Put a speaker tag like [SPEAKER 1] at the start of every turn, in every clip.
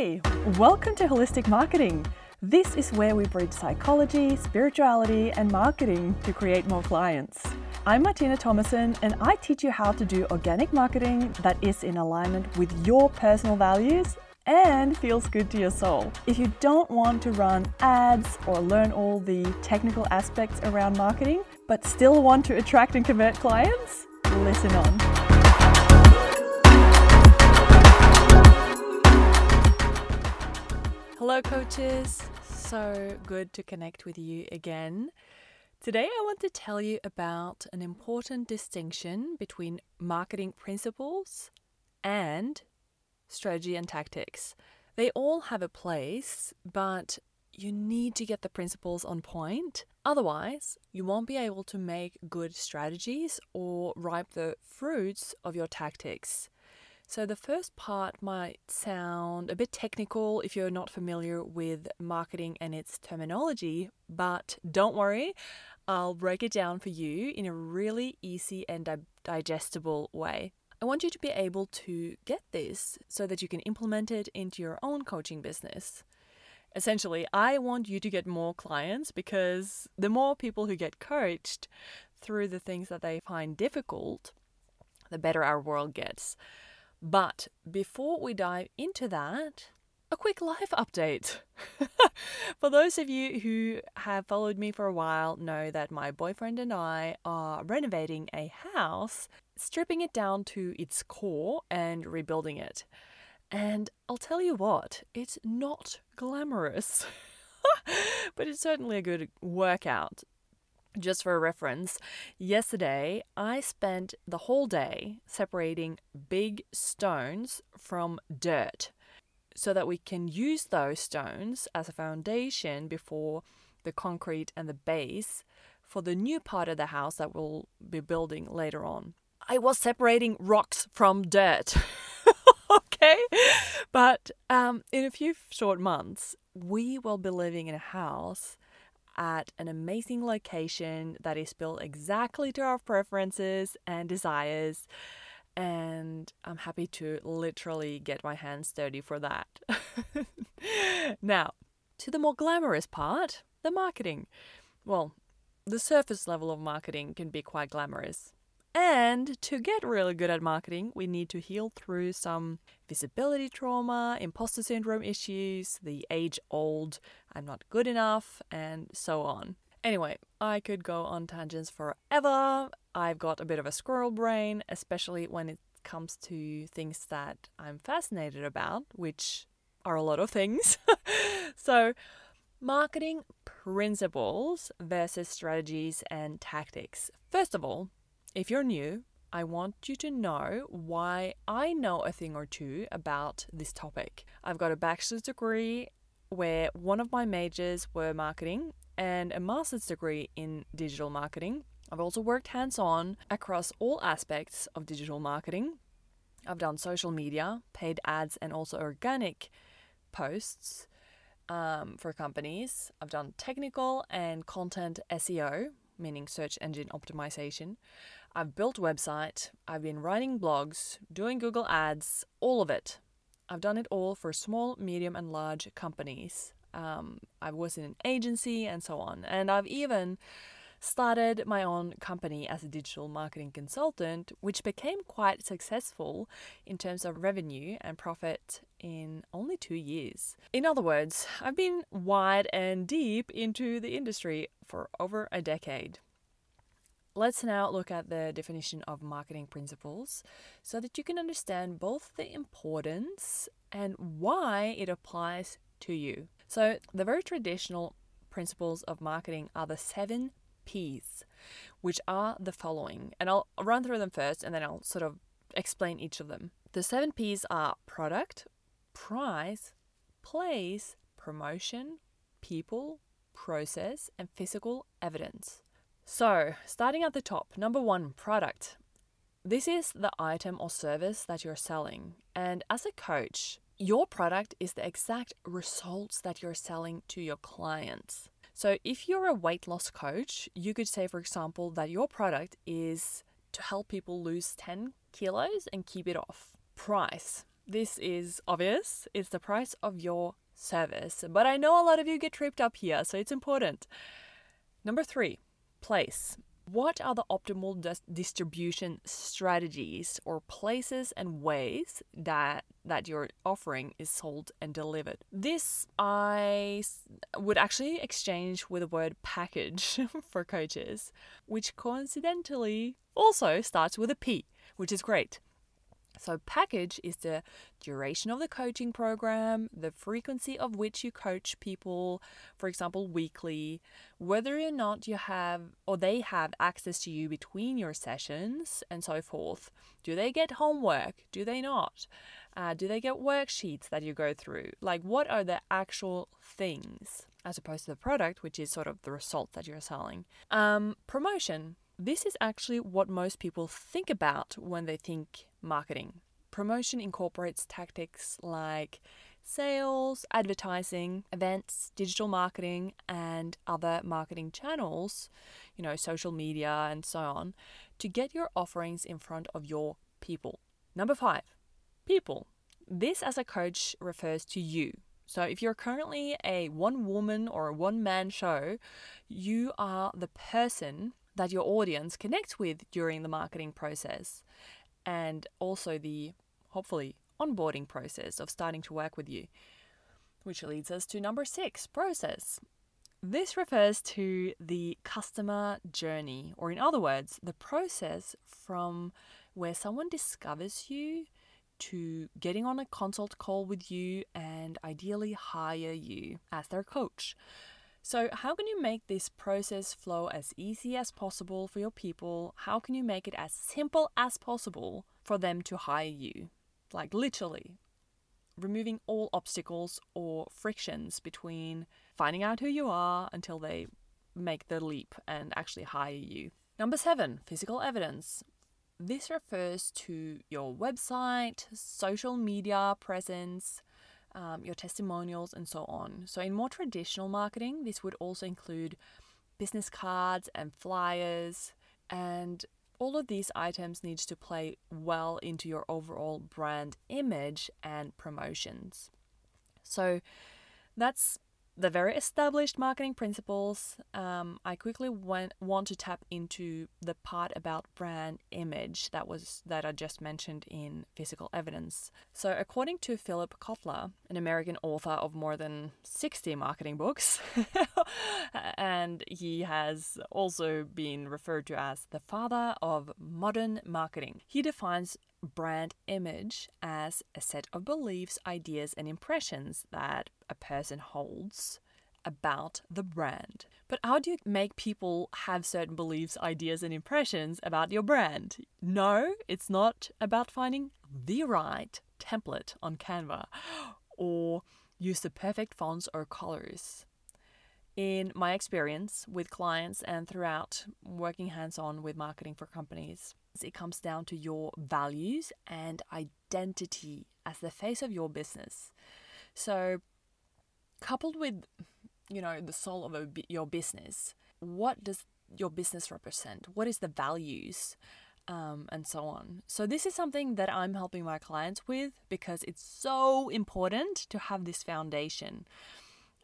[SPEAKER 1] Hi, welcome to Holistic Marketing. This is where we bridge psychology, spirituality, and marketing to create more clients. I'm Martine Thomassen, and I teach you how to do organic marketing that is in alignment with your personal values and feels good to your soul. If you don't want to run ads or learn all the technical aspects around marketing, but still want to attract and convert clients, listen on. Hello, coaches. So good to connect with you again. Today, I want to tell you about an important distinction between marketing principles and strategy and tactics. They all have a place, but you need to get the principles on point. Otherwise, you won't be able to make good strategies or ripe the fruits of your tactics. So, the first part might sound a bit technical if you're not familiar with marketing and its terminology, but don't worry, I'll break it down for you in a really easy and di- digestible way. I want you to be able to get this so that you can implement it into your own coaching business. Essentially, I want you to get more clients because the more people who get coached through the things that they find difficult, the better our world gets. But before we dive into that, a quick life update. for those of you who have followed me for a while, know that my boyfriend and I are renovating a house, stripping it down to its core and rebuilding it. And I'll tell you what, it's not glamorous, but it's certainly a good workout. Just for reference, yesterday I spent the whole day separating big stones from dirt so that we can use those stones as a foundation before the concrete and the base for the new part of the house that we'll be building later on. I was separating rocks from dirt. okay? But um, in a few short months, we will be living in a house at an amazing location that is built exactly to our preferences and desires. And I'm happy to literally get my hands dirty for that. now, to the more glamorous part the marketing. Well, the surface level of marketing can be quite glamorous. And to get really good at marketing, we need to heal through some visibility trauma, imposter syndrome issues, the age old I'm not good enough, and so on. Anyway, I could go on tangents forever. I've got a bit of a squirrel brain, especially when it comes to things that I'm fascinated about, which are a lot of things. so, marketing principles versus strategies and tactics. First of all, if you're new, I want you to know why I know a thing or two about this topic. I've got a bachelor's degree where one of my majors were marketing and a master's degree in digital marketing. I've also worked hands on across all aspects of digital marketing. I've done social media, paid ads, and also organic posts um, for companies. I've done technical and content SEO, meaning search engine optimization. I've built website, I've been writing blogs, doing Google Ads, all of it. I've done it all for small, medium, and large companies. Um, I was in an agency and so on. And I've even started my own company as a digital marketing consultant, which became quite successful in terms of revenue and profit in only two years. In other words, I've been wide and deep into the industry for over a decade. Let's now look at the definition of marketing principles so that you can understand both the importance and why it applies to you. So, the very traditional principles of marketing are the seven P's, which are the following. And I'll run through them first and then I'll sort of explain each of them. The seven P's are product, price, place, promotion, people, process, and physical evidence. So, starting at the top, number one, product. This is the item or service that you're selling. And as a coach, your product is the exact results that you're selling to your clients. So, if you're a weight loss coach, you could say, for example, that your product is to help people lose 10 kilos and keep it off. Price. this is obvious. It's the price of your service. But I know a lot of you get tripped up here, so it's important. Number three, place. What are the optimal dis- distribution strategies or places and ways that that your offering is sold and delivered? This I would actually exchange with the word package for coaches, which coincidentally also starts with a P, which is great. So, package is the duration of the coaching program, the frequency of which you coach people, for example, weekly, whether or not you have or they have access to you between your sessions, and so forth. Do they get homework? Do they not? Uh, do they get worksheets that you go through? Like, what are the actual things as opposed to the product, which is sort of the result that you're selling? Um, promotion. This is actually what most people think about when they think marketing. Promotion incorporates tactics like sales, advertising, events, digital marketing, and other marketing channels, you know, social media and so on, to get your offerings in front of your people. Number five, people. This, as a coach, refers to you. So, if you're currently a one woman or a one man show, you are the person that your audience connects with during the marketing process and also the hopefully onboarding process of starting to work with you. Which leads us to number six process. This refers to the customer journey, or in other words, the process from where someone discovers you to getting on a consult call with you and ideally hire you as their coach. So, how can you make this process flow as easy as possible for your people? How can you make it as simple as possible for them to hire you? Like, literally, removing all obstacles or frictions between finding out who you are until they make the leap and actually hire you. Number seven, physical evidence. This refers to your website, social media presence, um, your testimonials, and so on. So, in more traditional marketing, this would also include business cards and flyers, and all of these items needs to play well into your overall brand image and promotions. So, that's the very established marketing principles, um, I quickly went, want to tap into the part about brand image that was that I just mentioned in physical evidence. So, according to Philip Kotler, an American author of more than 60 marketing books, and he has also been referred to as the father of modern marketing, he defines brand image as a set of beliefs, ideas, and impressions that a person holds about the brand. But how do you make people have certain beliefs, ideas, and impressions about your brand? No, it's not about finding the right template on Canva or use the perfect fonts or colors. In my experience with clients and throughout working hands on with marketing for companies, it comes down to your values and identity as the face of your business. So, coupled with, you know, the soul of a, your business, what does your business represent? What is the values? Um, and so on. So, this is something that I'm helping my clients with because it's so important to have this foundation.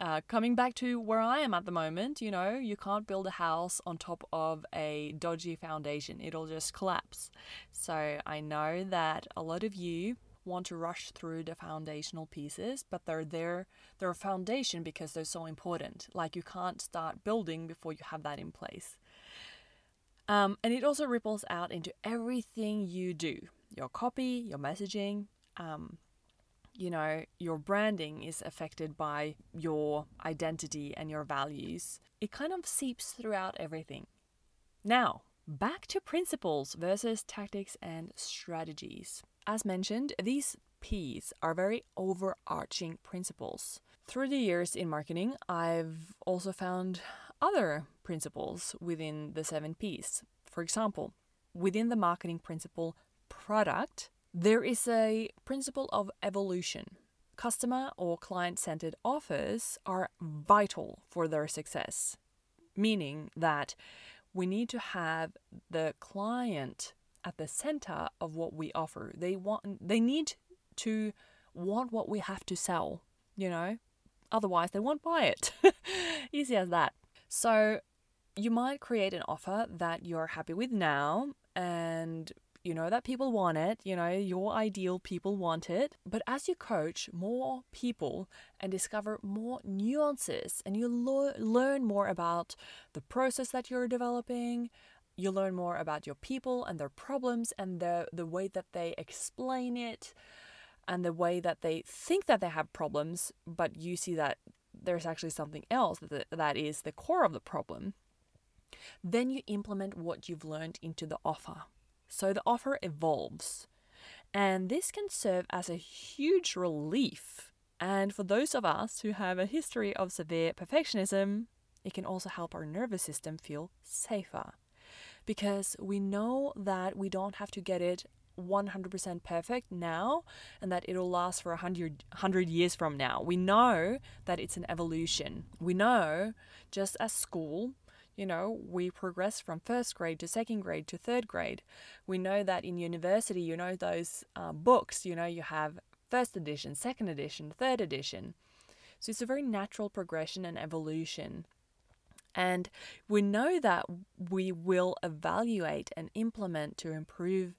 [SPEAKER 1] Uh, coming back to where I am at the moment, you know, you can't build a house on top of a dodgy foundation, it'll just collapse. So I know that a lot of you want to rush through the foundational pieces, but they're there, they're a foundation because they're so important. Like you can't start building before you have that in place. Um, and it also ripples out into everything you do your copy, your messaging, um, you know, your branding is affected by your identity and your values, it kind of seeps throughout everything. Now, back to principles versus tactics and strategies. As mentioned, these P's are very overarching principles. Through the years in marketing, I've also found other principles within the seven P's. For example, within the marketing principle product, there is a principle of evolution. Customer or client centered offers are vital for their success, meaning that we need to have the client at the center of what we offer. They want they need to want what we have to sell, you know? Otherwise, they won't buy it. Easy as that. So, you might create an offer that you're happy with now and you know that people want it, you know, your ideal people want it. But as you coach more people and discover more nuances and you lo- learn more about the process that you're developing, you learn more about your people and their problems and the, the way that they explain it and the way that they think that they have problems, but you see that there's actually something else that, that is the core of the problem. Then you implement what you've learned into the offer. So the offer evolves. And this can serve as a huge relief. And for those of us who have a history of severe perfectionism, it can also help our nervous system feel safer. Because we know that we don't have to get it 100% perfect now and that it'll last for 100, 100 years from now. We know that it's an evolution. We know, just as school you know, we progress from first grade to second grade to third grade. We know that in university, you know, those uh, books, you know, you have first edition, second edition, third edition. So it's a very natural progression and evolution. And we know that we will evaluate and implement to improve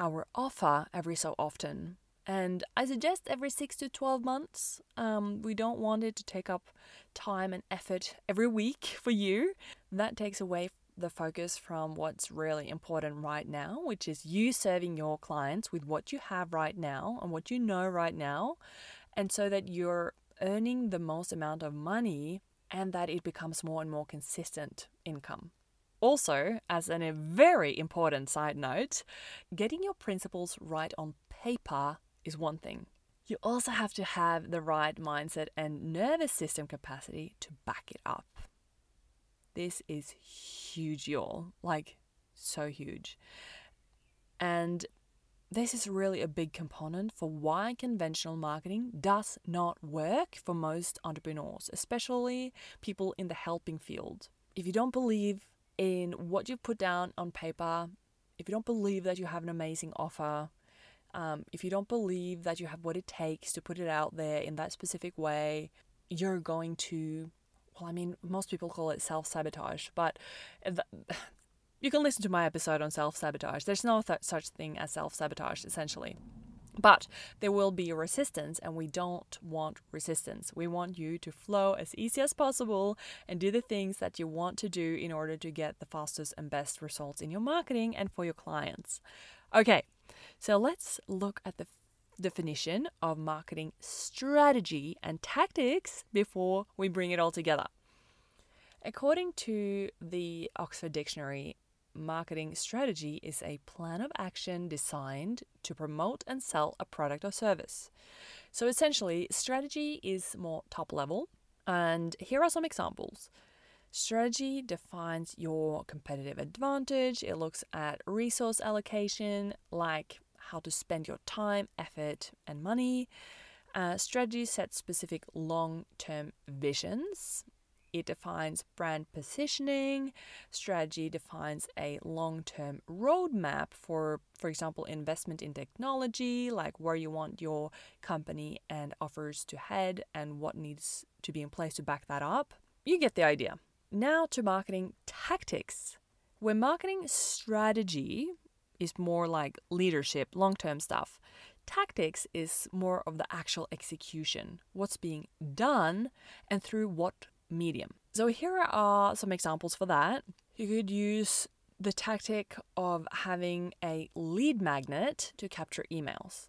[SPEAKER 1] our offer every so often. And I suggest every six to 12 months. Um, we don't want it to take up time and effort every week for you. That takes away the focus from what's really important right now, which is you serving your clients with what you have right now and what you know right now. And so that you're earning the most amount of money and that it becomes more and more consistent income. Also, as a very important side note, getting your principles right on paper is one thing. You also have to have the right mindset and nervous system capacity to back it up. This is huge, y'all. Like, so huge. And this is really a big component for why conventional marketing does not work for most entrepreneurs, especially people in the helping field. If you don't believe in what you put down on paper, if you don't believe that you have an amazing offer, um, if you don't believe that you have what it takes to put it out there in that specific way, you're going to, well, I mean, most people call it self sabotage, but you can listen to my episode on self sabotage. There's no th- such thing as self sabotage, essentially. But there will be resistance, and we don't want resistance. We want you to flow as easy as possible and do the things that you want to do in order to get the fastest and best results in your marketing and for your clients. Okay, so let's look at the definition of marketing strategy and tactics before we bring it all together. According to the Oxford Dictionary, marketing strategy is a plan of action designed to promote and sell a product or service. So essentially, strategy is more top level, and here are some examples. Strategy defines your competitive advantage. It looks at resource allocation, like how to spend your time, effort, and money. Uh, strategy sets specific long term visions. It defines brand positioning. Strategy defines a long term roadmap for, for example, investment in technology, like where you want your company and offers to head and what needs to be in place to back that up. You get the idea. Now to marketing tactics. Where marketing strategy is more like leadership, long term stuff, tactics is more of the actual execution, what's being done, and through what medium. So here are some examples for that. You could use the tactic of having a lead magnet to capture emails.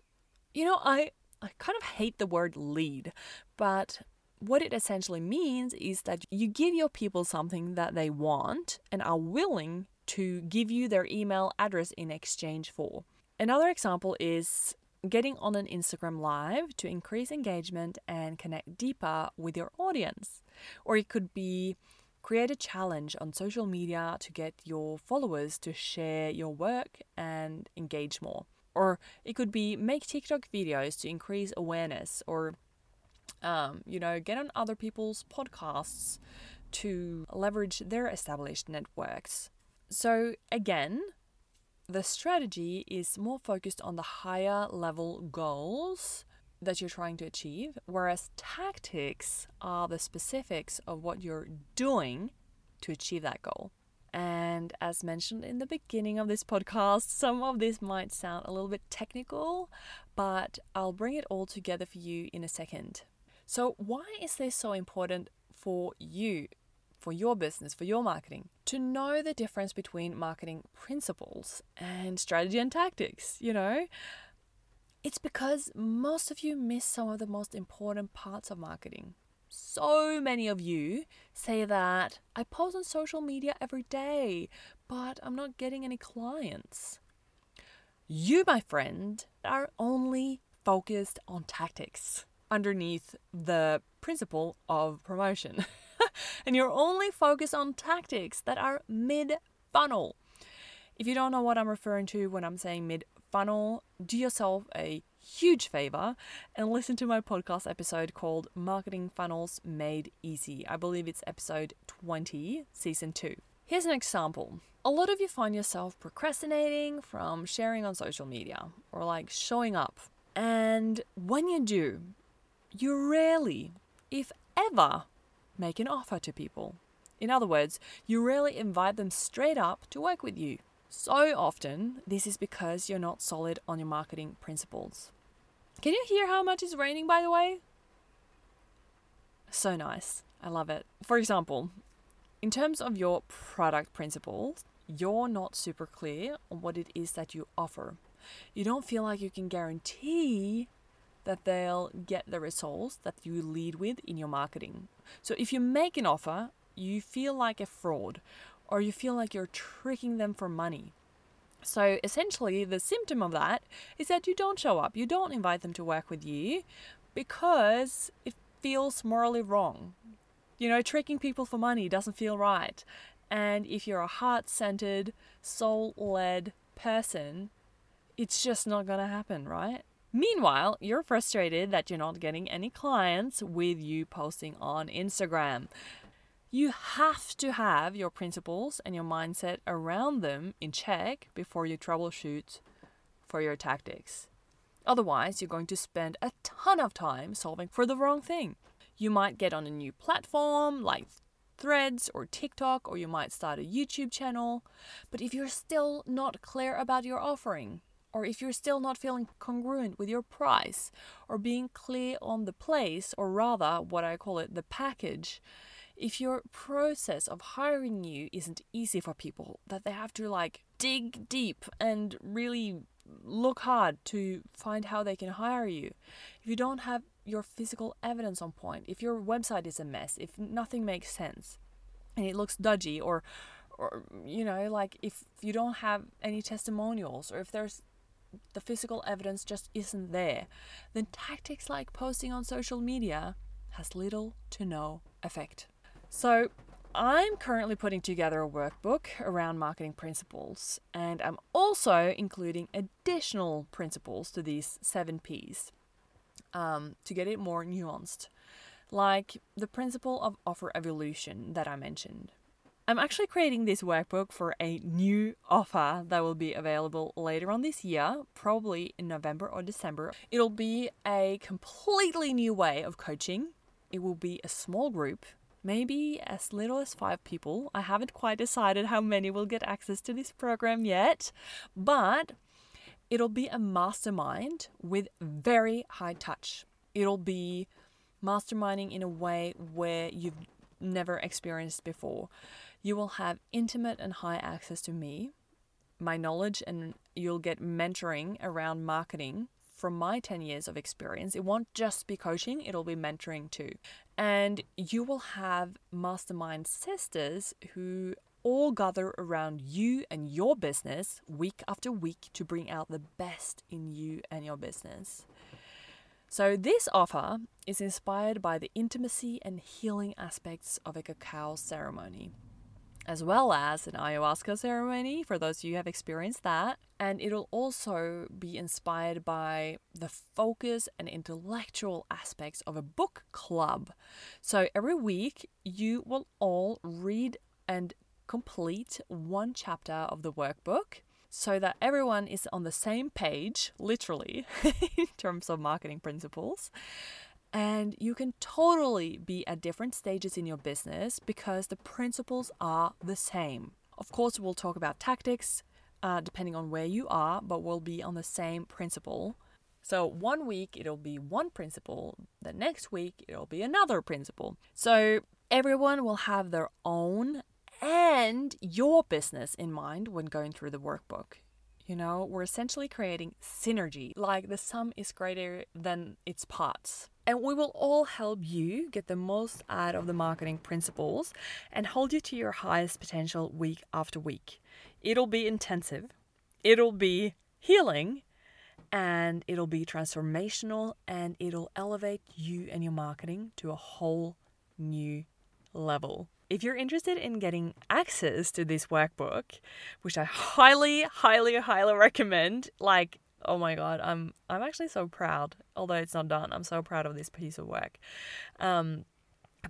[SPEAKER 1] You know, I, I kind of hate the word lead, but what it essentially means is that you give your people something that they want and are willing to give you their email address in exchange for. Another example is getting on an Instagram live to increase engagement and connect deeper with your audience. Or it could be create a challenge on social media to get your followers to share your work and engage more. Or it could be make TikTok videos to increase awareness or um, you know, get on other people's podcasts to leverage their established networks. So, again, the strategy is more focused on the higher level goals that you're trying to achieve, whereas tactics are the specifics of what you're doing to achieve that goal. And as mentioned in the beginning of this podcast, some of this might sound a little bit technical, but I'll bring it all together for you in a second. So, why is this so important for you, for your business, for your marketing? To know the difference between marketing principles and strategy and tactics, you know? It's because most of you miss some of the most important parts of marketing so many of you say that I post on social media every day, but I'm not getting any clients. You, my friend, are only focused on tactics underneath the principle of promotion. and you're only focused on tactics that are mid funnel. If you don't know what I'm referring to when I'm saying mid funnel, do yourself a huge favor and listen to my podcast episode called Marketing Funnels Made Easy. I believe it's episode 20, season 2. Here's an example. A lot of you find yourself procrastinating from sharing on social media or like showing up. And when you do, you rarely, if ever, make an offer to people. In other words, you rarely invite them straight up to work with you. So often, this is because you're not solid on your marketing principles. Can you hear how much it's raining, by the way? So nice. I love it. For example, in terms of your product principles, you're not super clear on what it is that you offer. You don't feel like you can guarantee that they'll get the results that you lead with in your marketing. So if you make an offer, you feel like a fraud or you feel like you're tricking them for money. So essentially, the symptom of that is that you don't show up, you don't invite them to work with you because it feels morally wrong. You know, tricking people for money doesn't feel right. And if you're a heart centered, soul led person, it's just not going to happen, right? Meanwhile, you're frustrated that you're not getting any clients with you posting on Instagram. You have to have your principles and your mindset around them in check before you troubleshoot for your tactics. Otherwise, you're going to spend a ton of time solving for the wrong thing. You might get on a new platform like Threads or TikTok, or you might start a YouTube channel. But if you're still not clear about your offering, or if you're still not feeling congruent with your price, or being clear on the place, or rather, what I call it, the package, if your process of hiring you isn't easy for people, that they have to like dig deep and really look hard to find how they can hire you, if you don't have your physical evidence on point, if your website is a mess, if nothing makes sense and it looks dodgy or or you know like if you don't have any testimonials or if there's the physical evidence just isn't there. Then tactics like posting on social media has little to no effect. So, I'm currently putting together a workbook around marketing principles, and I'm also including additional principles to these seven P's um, to get it more nuanced, like the principle of offer evolution that I mentioned. I'm actually creating this workbook for a new offer that will be available later on this year, probably in November or December. It'll be a completely new way of coaching. It will be a small group maybe as little as five people. I haven't quite decided how many will get access to this program yet, but it'll be a mastermind with very high touch. It'll be masterminding in a way where you've never experienced before. You will have intimate and high access to me, my knowledge, and you'll get mentoring around marketing from my 10 years of experience. It won't just be coaching, it'll be mentoring too. And you will have mastermind sisters who all gather around you and your business week after week to bring out the best in you and your business. So, this offer is inspired by the intimacy and healing aspects of a cacao ceremony as well as an ayahuasca ceremony for those of you who have experienced that. And it'll also be inspired by the focus and intellectual aspects of a book club. So every week, you will all read and complete one chapter of the workbook. so that everyone is on the same page, literally, in terms of marketing principles. And you can totally be at different stages in your business because the principles are the same. Of course, we'll talk about tactics uh, depending on where you are, but we'll be on the same principle. So, one week it'll be one principle, the next week it'll be another principle. So, everyone will have their own and your business in mind when going through the workbook. You know, we're essentially creating synergy, like the sum is greater than its parts. And we will all help you get the most out of the marketing principles and hold you to your highest potential week after week. It'll be intensive, it'll be healing, and it'll be transformational, and it'll elevate you and your marketing to a whole new level. If you're interested in getting access to this workbook, which I highly, highly, highly recommend, like oh my god, I'm I'm actually so proud. Although it's not done, I'm so proud of this piece of work. Um,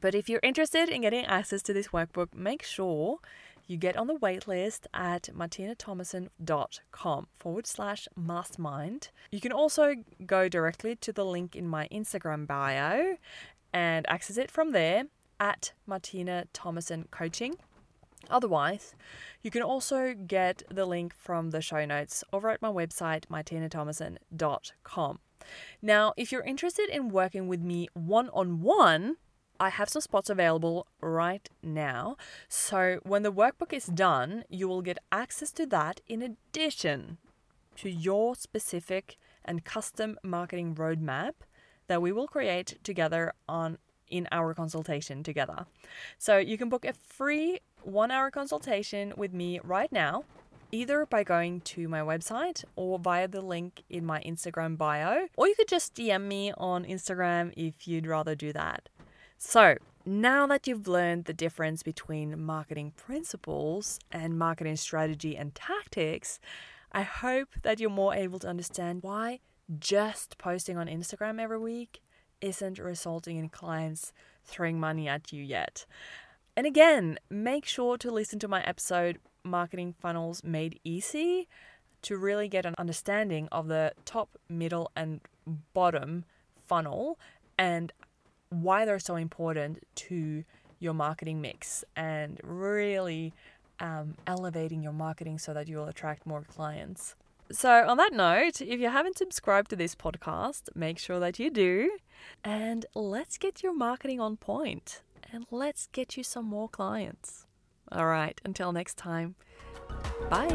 [SPEAKER 1] but if you're interested in getting access to this workbook, make sure you get on the waitlist at martinethomassen.com forward slash mastermind. You can also go directly to the link in my Instagram bio and access it from there at Martine Thomassen Coaching. Otherwise, you can also get the link from the show notes over at my website, martinethomassen.com. Now, if you're interested in working with me one on one, I have some spots available right now. So, when the workbook is done, you will get access to that in addition to your specific and custom marketing roadmap that we will create together on in our consultation together. So you can book a free one hour consultation with me right now, either by going to my website or via the link in my Instagram bio, or you could just DM me on Instagram if you'd rather do that. So, now that you've learned the difference between marketing principles and marketing strategy and tactics, I hope that you're more able to understand why just posting on Instagram every week isn't resulting in clients throwing money at you yet. And again, make sure to listen to my episode, Marketing Funnels Made Easy, to really get an understanding of the top, middle, and bottom funnel and why they're so important to your marketing mix and really um, elevating your marketing so that you'll attract more clients. So, on that note, if you haven't subscribed to this podcast, make sure that you do. And let's get your marketing on point and let's get you some more clients. All right, until next time, bye.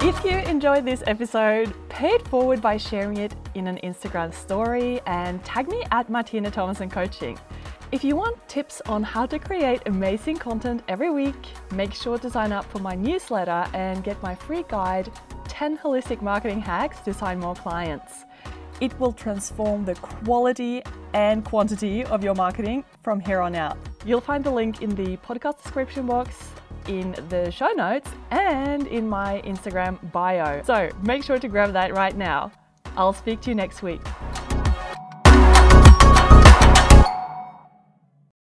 [SPEAKER 1] If you enjoyed this episode, pay it forward by sharing it in an Instagram story and tag me at Martine Thomassen Coaching. If you want tips on how to create amazing content every week, make sure to sign up for my newsletter and get my free guide 10 holistic marketing hacks to sign more clients. It will transform the quality and quantity of your marketing from here on out. You'll find the link in the podcast description box, in the show notes, and in my Instagram bio. So make sure to grab that right now. I'll speak to you next week.